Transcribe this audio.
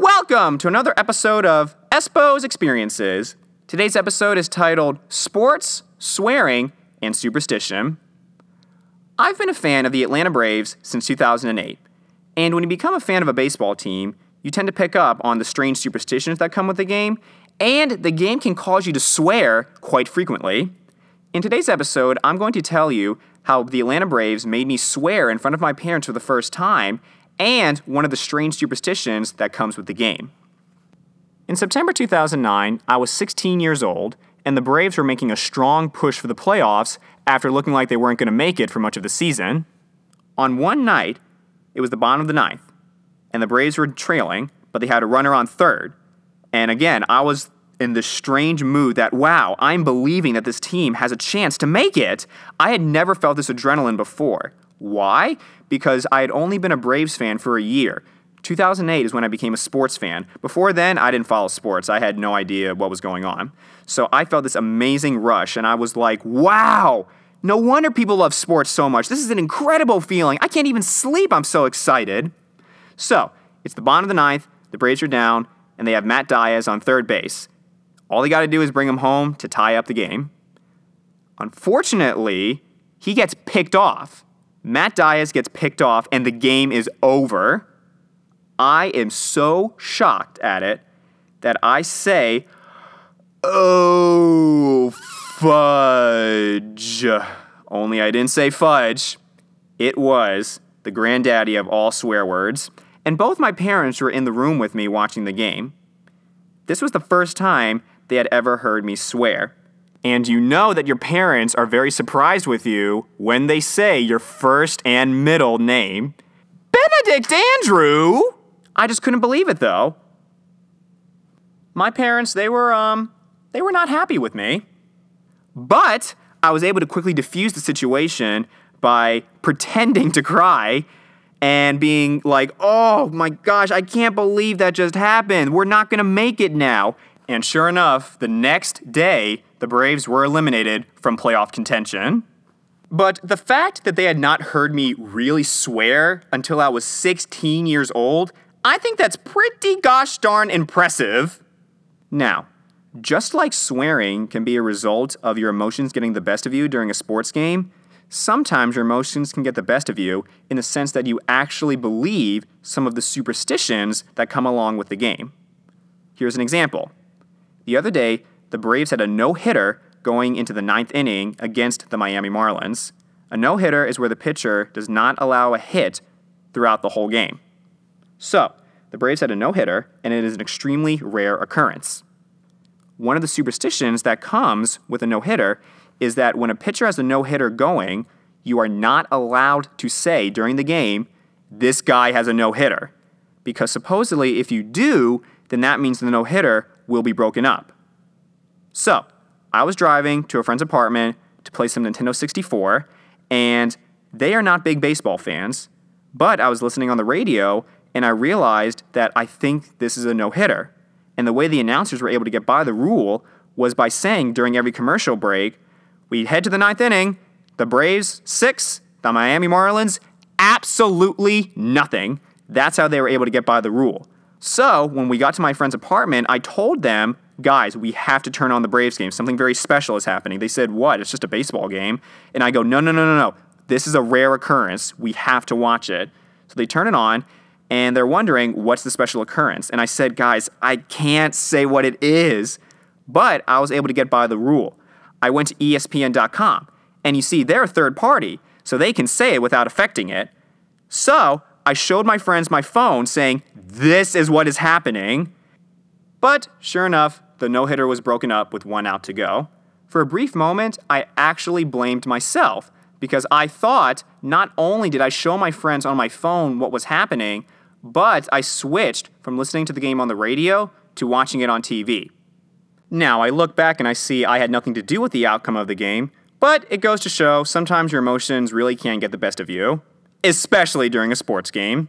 Welcome to another episode of Espo's Experiences. Today's episode is titled Sports, Swearing, and Superstition. I've been a fan of the Atlanta Braves since 2008, and when you become a fan of a baseball team, you tend to pick up on the strange superstitions that come with the game, and the game can cause you to swear quite frequently. In today's episode, I'm going to tell you how the Atlanta Braves made me swear in front of my parents for the first time and one of the strange superstitions that comes with the game. In September 2009, I was 16 years old, and the Braves were making a strong push for the playoffs after looking like they weren't going to make it for much of the season. On one night, it was the bottom of the ninth, and the Braves were trailing, but they had a runner on third. And again, I was in this strange mood that, wow, I'm believing that this team has a chance to make it. I had never felt this adrenaline before. Why? Because I had only been a Braves fan for a year. 2008 is when I became a sports fan. Before then, I didn't follow sports. I had no idea what was going on. So I felt this amazing rush, and I was like, wow, no wonder people love sports so much. This is an incredible feeling. I can't even sleep. I'm so excited. So it's the bottom of the ninth, the Braves are down, and they have Matt Diaz on third base. All they got to do is bring him home to tie up the game. Unfortunately, he gets picked off. Matt Diaz gets picked off and the game is over. I am so shocked at it that I say, Oh, fudge. Only I didn't say fudge. It was the granddaddy of all swear words, and both my parents were in the room with me watching the game. This was the first time they had ever heard me swear. And you know that your parents are very surprised with you when they say your first and middle name. Benedict Andrew! I just couldn't believe it though. My parents, they were, um, they were not happy with me. But I was able to quickly diffuse the situation by pretending to cry and being like, oh my gosh, I can't believe that just happened. We're not gonna make it now. And sure enough, the next day, the Braves were eliminated from playoff contention. But the fact that they had not heard me really swear until I was 16 years old, I think that's pretty gosh darn impressive. Now, just like swearing can be a result of your emotions getting the best of you during a sports game, sometimes your emotions can get the best of you in the sense that you actually believe some of the superstitions that come along with the game. Here's an example. The other day, the Braves had a no hitter going into the ninth inning against the Miami Marlins. A no hitter is where the pitcher does not allow a hit throughout the whole game. So, the Braves had a no hitter, and it is an extremely rare occurrence. One of the superstitions that comes with a no hitter is that when a pitcher has a no hitter going, you are not allowed to say during the game, this guy has a no hitter. Because supposedly, if you do, then that means the no hitter will be broken up. So, I was driving to a friend's apartment to play some Nintendo 64, and they are not big baseball fans, but I was listening on the radio and I realized that I think this is a no hitter. And the way the announcers were able to get by the rule was by saying during every commercial break, we head to the ninth inning, the Braves six, the Miami Marlins absolutely nothing. That's how they were able to get by the rule. So when we got to my friend's apartment, I told them, guys, we have to turn on the Braves game. Something very special is happening. They said, what? It's just a baseball game. And I go, no, no, no, no, no. This is a rare occurrence. We have to watch it. So they turn it on and they're wondering, what's the special occurrence? And I said, guys, I can't say what it is, but I was able to get by the rule. I went to ESPN.com and you see, they're a third party, so they can say it without affecting it. So I showed my friends my phone saying, This is what is happening. But sure enough, the no hitter was broken up with one out to go. For a brief moment, I actually blamed myself because I thought not only did I show my friends on my phone what was happening, but I switched from listening to the game on the radio to watching it on TV. Now, I look back and I see I had nothing to do with the outcome of the game, but it goes to show sometimes your emotions really can get the best of you especially during a sports game.